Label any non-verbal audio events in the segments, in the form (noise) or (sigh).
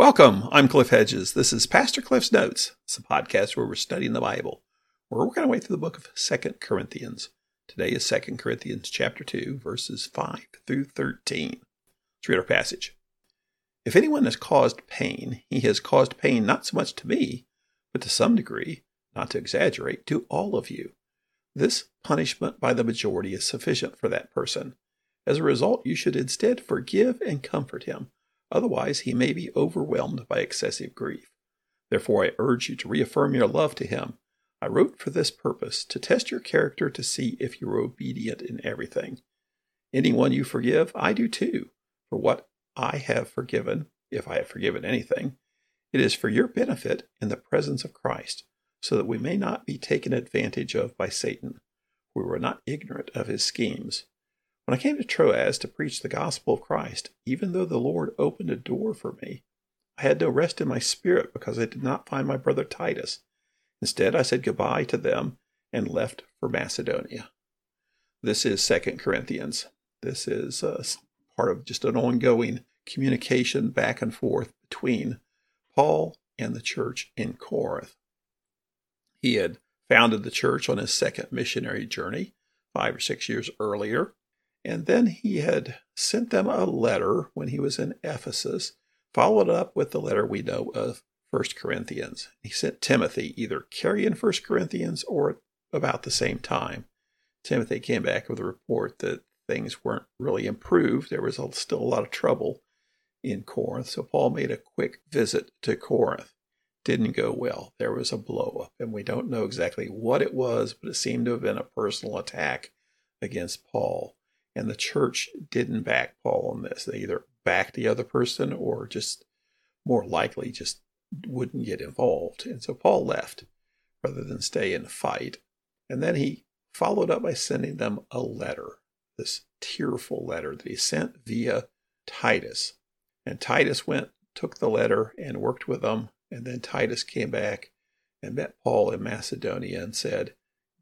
Welcome. I'm Cliff Hedges. This is Pastor Cliff's Notes. It's a podcast where we're studying the Bible. We're working our way through the book of Second Corinthians. Today is Second Corinthians chapter 2, verses 5 through 13. Let's read our passage. If anyone has caused pain, he has caused pain not so much to me, but to some degree, not to exaggerate, to all of you. This punishment by the majority is sufficient for that person. As a result, you should instead forgive and comfort him Otherwise, he may be overwhelmed by excessive grief. Therefore, I urge you to reaffirm your love to him. I wrote for this purpose, to test your character to see if you are obedient in everything. Anyone you forgive, I do too. For what I have forgiven, if I have forgiven anything, it is for your benefit in the presence of Christ, so that we may not be taken advantage of by Satan. We were not ignorant of his schemes. When I came to Troas to preach the gospel of Christ, even though the Lord opened a door for me, I had no rest in my spirit because I did not find my brother Titus. Instead, I said goodbye to them and left for Macedonia. This is Second Corinthians. This is uh, part of just an ongoing communication back and forth between Paul and the church in Corinth. He had founded the church on his second missionary journey five or six years earlier. And then he had sent them a letter when he was in Ephesus, followed up with the letter we know of First Corinthians. He sent Timothy either carrying First Corinthians or about the same time. Timothy came back with a report that things weren't really improved. There was still a lot of trouble in Corinth. So Paul made a quick visit to Corinth. Didn't go well. There was a blowup, and we don't know exactly what it was, but it seemed to have been a personal attack against Paul. And the church didn't back Paul on this. They either backed the other person or just more likely just wouldn't get involved. And so Paul left rather than stay and fight. And then he followed up by sending them a letter, this tearful letter that he sent via Titus. And Titus went, took the letter, and worked with them. And then Titus came back and met Paul in Macedonia and said,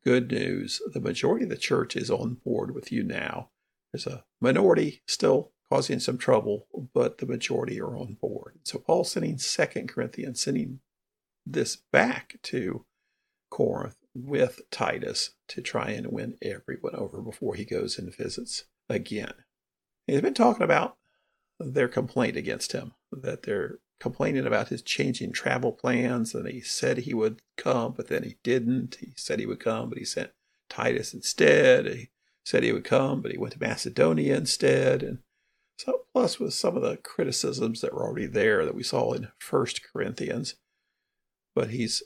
Good news. The majority of the church is on board with you now. A minority still causing some trouble, but the majority are on board. So Paul's sending Second Corinthians, sending this back to Corinth with Titus to try and win everyone over before he goes and visits again. He's been talking about their complaint against him, that they're complaining about his changing travel plans, and he said he would come, but then he didn't. He said he would come, but he sent Titus instead. He said he would come, but he went to Macedonia instead. And so, plus with some of the criticisms that were already there that we saw in First Corinthians, but he's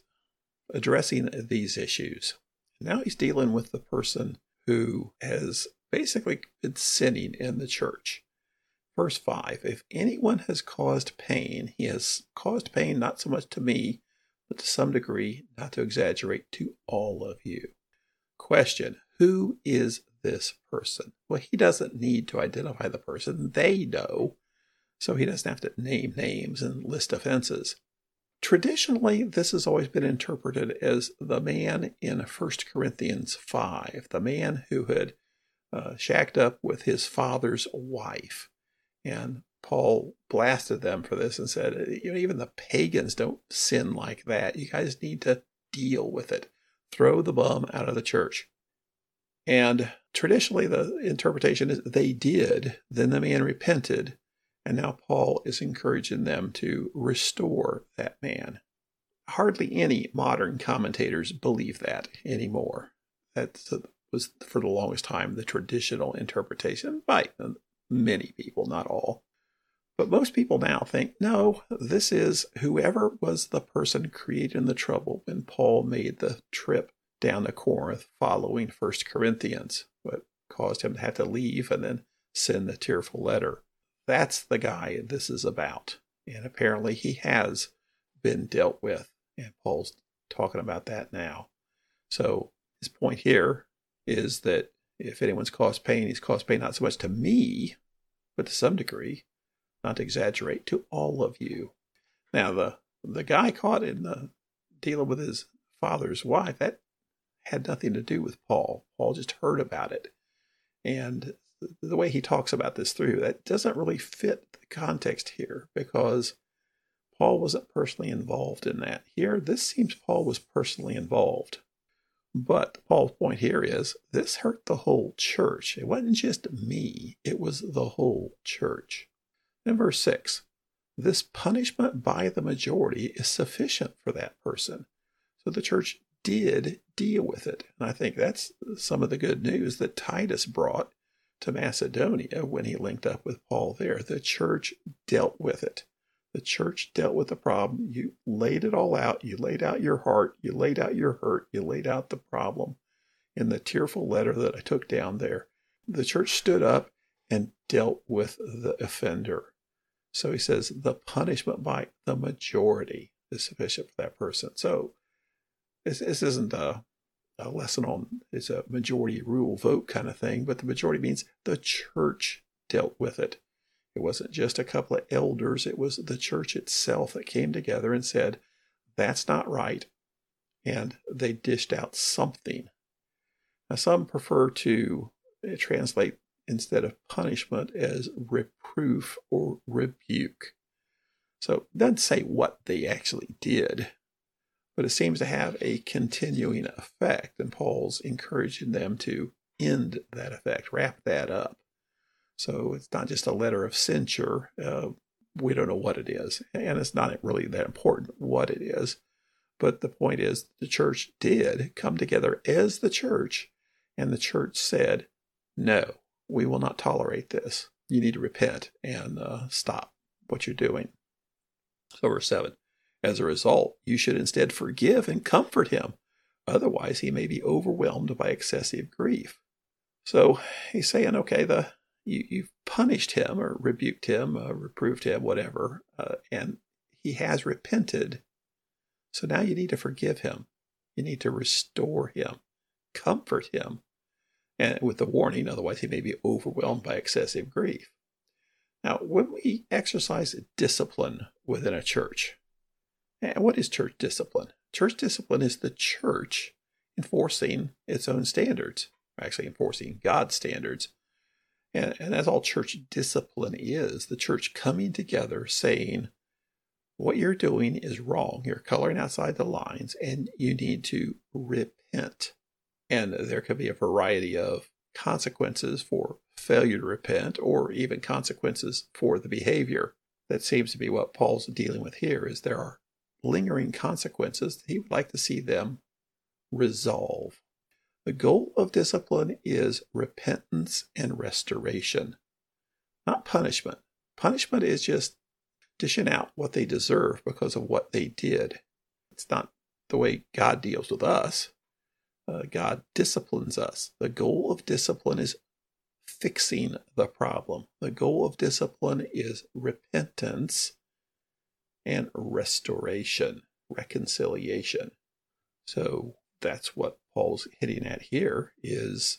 addressing these issues. Now he's dealing with the person who has basically been sinning in the church. Verse 5 If anyone has caused pain, he has caused pain not so much to me, but to some degree, not to exaggerate, to all of you. Question Who is this person. Well, he doesn't need to identify the person. They know. So he doesn't have to name names and list offenses. Traditionally, this has always been interpreted as the man in 1 Corinthians 5, the man who had uh, shacked up with his father's wife. And Paul blasted them for this and said, you know, even the pagans don't sin like that. You guys need to deal with it. Throw the bum out of the church. And traditionally, the interpretation is they did, then the man repented, and now Paul is encouraging them to restore that man. Hardly any modern commentators believe that anymore. That was for the longest time the traditional interpretation by many people, not all. But most people now think, no, this is whoever was the person creating the trouble when Paul made the trip down to Corinth following First Corinthians, what caused him to have to leave and then send the tearful letter. That's the guy this is about. And apparently he has been dealt with. And Paul's talking about that now. So his point here is that if anyone's caused pain, he's caused pain not so much to me, but to some degree, not to exaggerate, to all of you. Now the the guy caught in the dealing with his father's wife, that had nothing to do with Paul. Paul just heard about it. And the way he talks about this through, that doesn't really fit the context here because Paul wasn't personally involved in that. Here, this seems Paul was personally involved. But Paul's point here is this hurt the whole church. It wasn't just me, it was the whole church. In verse 6, this punishment by the majority is sufficient for that person. So the church did deal with it. And I think that's some of the good news that Titus brought to Macedonia when he linked up with Paul there. The church dealt with it. The church dealt with the problem. You laid it all out. You laid out your heart. You laid out your hurt. You laid out the problem in the tearful letter that I took down there. The church stood up and dealt with the offender. So he says the punishment by the majority is sufficient for that person. So this, this isn't a, a lesson on it's a majority rule vote kind of thing, but the majority means the church dealt with it. It wasn't just a couple of elders, it was the church itself that came together and said, that's not right. And they dished out something. Now, some prefer to eh, translate instead of punishment as reproof or rebuke. So it doesn't say what they actually did, but it seems to have a continuing effect. And Paul's encouraging them to end that effect, wrap that up. So it's not just a letter of censure. Uh, we don't know what it is. And it's not really that important what it is. But the point is, the church did come together as the church, and the church said, no, we will not tolerate this. You need to repent and uh, stop what you're doing. So, verse 7 As a result, you should instead forgive and comfort him. Otherwise, he may be overwhelmed by excessive grief. So he's saying, okay, the you, you've punished him or rebuked him, uh, reproved him, whatever, uh, and he has repented. So now you need to forgive him. You need to restore him, comfort him, and with the warning, otherwise he may be overwhelmed by excessive grief. Now, when we exercise discipline within a church, what is church discipline? Church discipline is the church enforcing its own standards, actually enforcing God's standards and, and that's all church discipline is the church coming together saying, what you're doing is wrong. You're coloring outside the lines and you need to repent. And there could be a variety of consequences for failure to repent or even consequences for the behavior. That seems to be what Paul's dealing with here is there are lingering consequences. He would like to see them resolve. The goal of discipline is repentance and restoration, not punishment. Punishment is just dishing out what they deserve because of what they did. It's not the way God deals with us. Uh, God disciplines us. The goal of discipline is fixing the problem. The goal of discipline is repentance and restoration, reconciliation. So that's what Paul's hitting at here is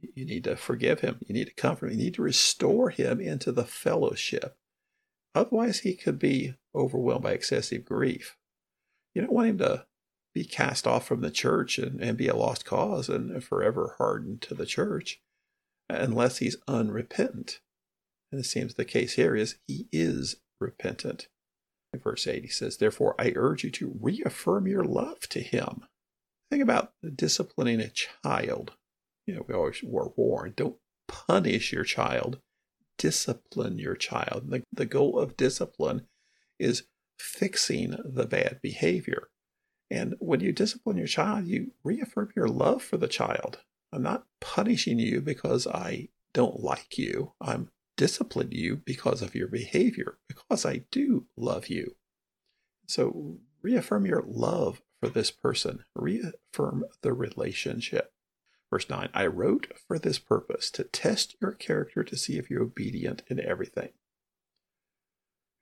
you need to forgive him. You need to comfort him. You need to restore him into the fellowship. Otherwise, he could be overwhelmed by excessive grief. You don't want him to be cast off from the church and, and be a lost cause and forever hardened to the church unless he's unrepentant. And it seems the case here is he is repentant. Verse 8, he says, Therefore, I urge you to reaffirm your love to him. Think about disciplining a child. You know, we always were warned don't punish your child, discipline your child. The, the goal of discipline is fixing the bad behavior. And when you discipline your child, you reaffirm your love for the child. I'm not punishing you because I don't like you. I'm disciplining you because of your behavior, because I do love you. So reaffirm your love for this person, reaffirm the relationship. Verse 9 I wrote for this purpose, to test your character to see if you're obedient in everything.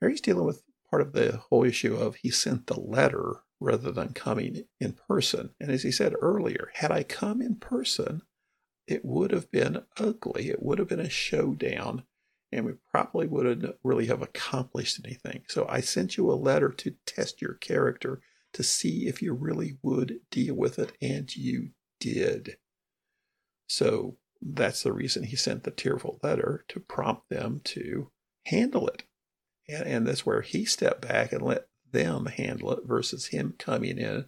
Here he's dealing with part of the whole issue of he sent the letter rather than coming in person. And as he said earlier, had I come in person, it would have been ugly. It would have been a showdown, and we probably wouldn't really have accomplished anything. So I sent you a letter to test your character to see if you really would deal with it, and you did. So that's the reason he sent the tearful letter to prompt them to handle it. And, and that's where he stepped back and let them handle it versus him coming in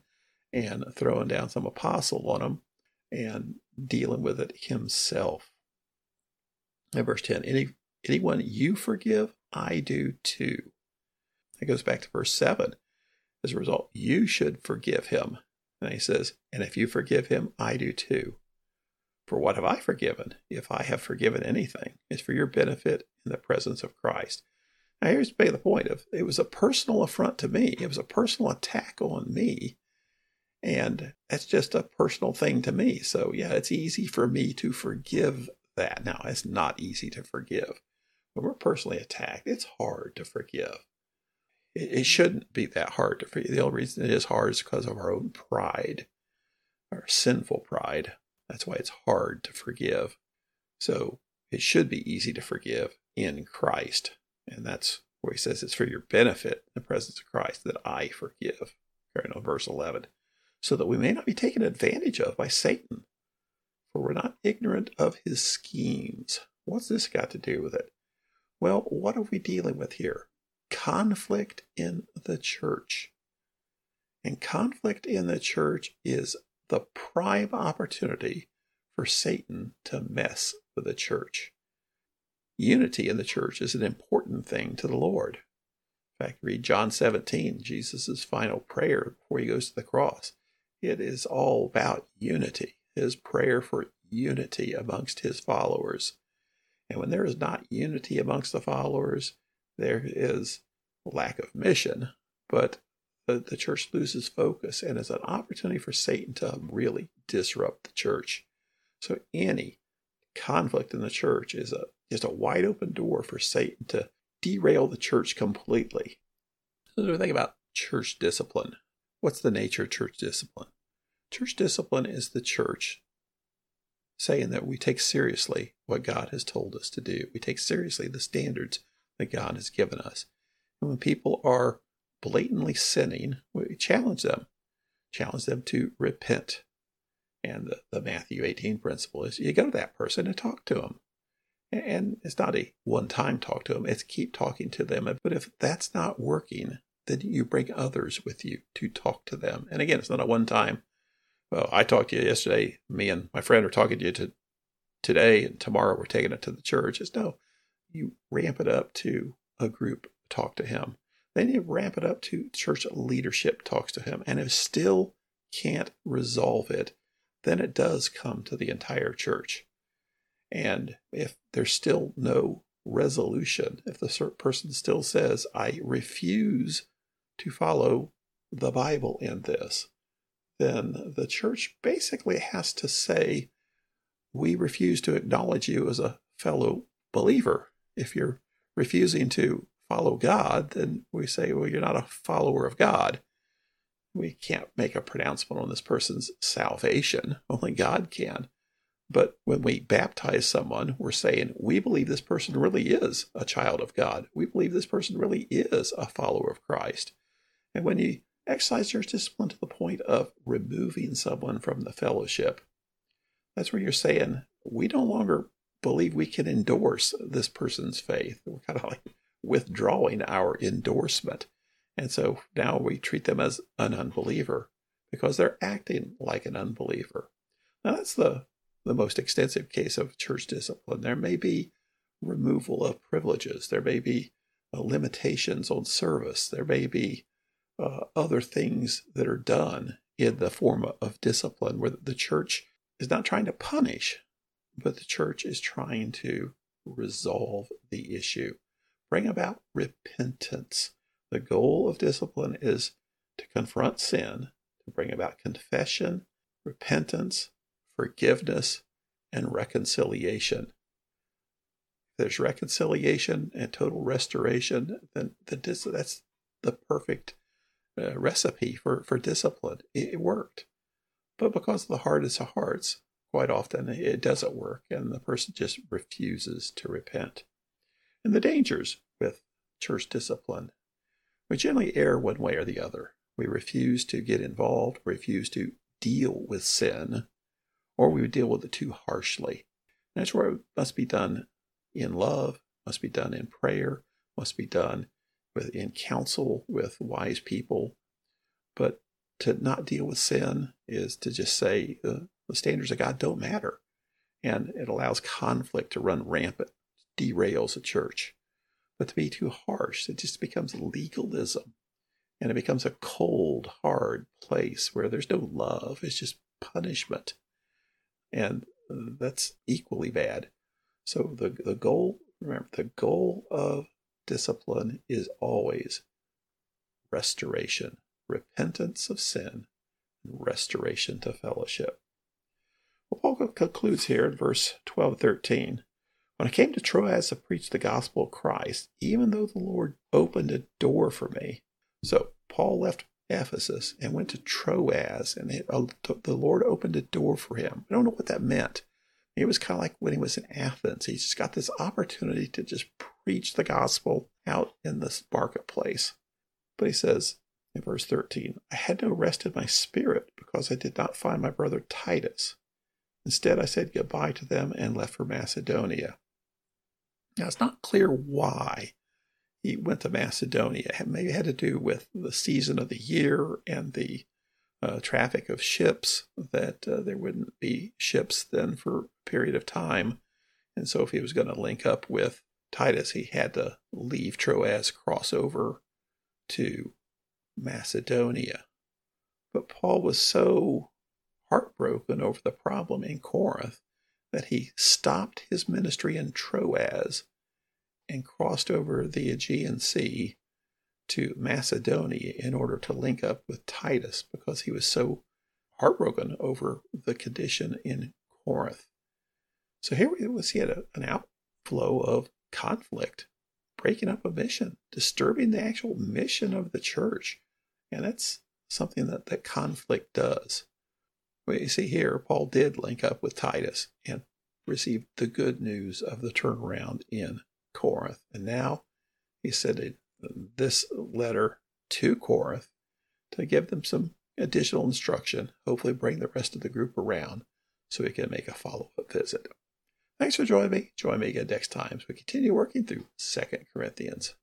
and throwing down some apostle on them and dealing with it himself. In verse 10, Any, anyone you forgive, I do too. That goes back to verse 7. As a result, you should forgive him. And he says, And if you forgive him, I do too. For what have I forgiven? If I have forgiven anything, it's for your benefit in the presence of Christ. Now, here's the point of it was a personal affront to me. It was a personal attack on me. And that's just a personal thing to me. So, yeah, it's easy for me to forgive that. Now, it's not easy to forgive. When we're personally attacked, it's hard to forgive. It, it shouldn't be that hard to forgive. The only reason it is hard is because of our own pride, our sinful pride. That's why it's hard to forgive. So it should be easy to forgive in Christ. And that's where he says it's for your benefit the presence of Christ that I forgive. Carrying on verse 11. So that we may not be taken advantage of by Satan. For we're not ignorant of his schemes. What's this got to do with it? Well, what are we dealing with here? Conflict in the church. And conflict in the church is the prime opportunity for Satan to mess with the church. Unity in the church is an important thing to the Lord. In fact, read John 17, Jesus' final prayer before he goes to the cross. It is all about unity, his prayer for unity amongst his followers. And when there is not unity amongst the followers, there is lack of mission, but the, the church loses focus and is an opportunity for Satan to really disrupt the church. So any conflict in the church is a just a wide open door for Satan to derail the church completely. So we think about church discipline. What's the nature of church discipline? Church discipline is the church saying that we take seriously what God has told us to do. We take seriously the standards that God has given us. And when people are blatantly sinning, we challenge them, challenge them to repent. And the, the Matthew 18 principle is you go to that person and talk to them. And it's not a one time talk to them, it's keep talking to them. But if that's not working, then you bring others with you to talk to them. And again, it's not a one time, well, I talked to you yesterday, me and my friend are talking to you to, today, and tomorrow we're taking it to the church. It's no, you ramp it up to a group talk to him. Then you ramp it up to church leadership talks to him. And if still can't resolve it, then it does come to the entire church. And if there's still no resolution, if the person still says, I refuse to follow the Bible in this, then the church basically has to say, We refuse to acknowledge you as a fellow believer. If you're refusing to follow God, then we say, well, you're not a follower of God. We can't make a pronouncement on this person's salvation. (laughs) Only God can. But when we baptize someone, we're saying, we believe this person really is a child of God. We believe this person really is a follower of Christ. And when you exercise your discipline to the point of removing someone from the fellowship, that's where you're saying, we no longer believe we can endorse this person's faith. We're kind of like withdrawing our endorsement. And so now we treat them as an unbeliever because they're acting like an unbeliever. Now, that's the, the most extensive case of church discipline. There may be removal of privileges, there may be limitations on service, there may be uh, other things that are done in the form of discipline where the church is not trying to punish, but the church is trying to resolve the issue bring about repentance. The goal of discipline is to confront sin, to bring about confession, repentance, forgiveness, and reconciliation. If there's reconciliation and total restoration, then the that's the perfect uh, recipe for, for discipline. It, it worked. But because the hardest of hearts, quite often it doesn't work, and the person just refuses to repent and the dangers with church discipline. We generally err one way or the other. We refuse to get involved, refuse to deal with sin, or we deal with it too harshly. And that's where it must be done in love, must be done in prayer, must be done with in counsel with wise people. But to not deal with sin is to just say uh, the standards of God don't matter. And it allows conflict to run rampant, derails a church. But to be too harsh, it just becomes legalism. And it becomes a cold, hard place where there's no love. It's just punishment. And that's equally bad. So the, the goal, remember, the goal of discipline is always restoration, repentance of sin, and restoration to fellowship. Well, Paul concludes here in verse 12 13. When I came to Troas to preach the gospel of Christ, even though the Lord opened a door for me. So Paul left Ephesus and went to Troas, and uh, the Lord opened a door for him. I don't know what that meant. It was kind of like when he was in Athens. He just got this opportunity to just preach the gospel out in this marketplace. But he says in verse 13, I had no rest in my spirit because I did not find my brother Titus. Instead, I said goodbye to them and left for Macedonia. Now, it's not clear why he went to Macedonia. It maybe had to do with the season of the year and the uh, traffic of ships, that uh, there wouldn't be ships then for a period of time. And so, if he was going to link up with Titus, he had to leave Troas, cross over to Macedonia. But Paul was so heartbroken over the problem in Corinth that he stopped his ministry in Troas and crossed over the Aegean Sea to Macedonia in order to link up with Titus because he was so heartbroken over the condition in Corinth. So here was he had a, an outflow of conflict, breaking up a mission, disturbing the actual mission of the church. And that's something that, that conflict does. Well, you see here, Paul did link up with Titus and received the good news of the turnaround in Corinth. And now he said this letter to Corinth to give them some additional instruction, hopefully bring the rest of the group around so we can make a follow up visit. Thanks for joining me. Join me again next time as we continue working through Second Corinthians.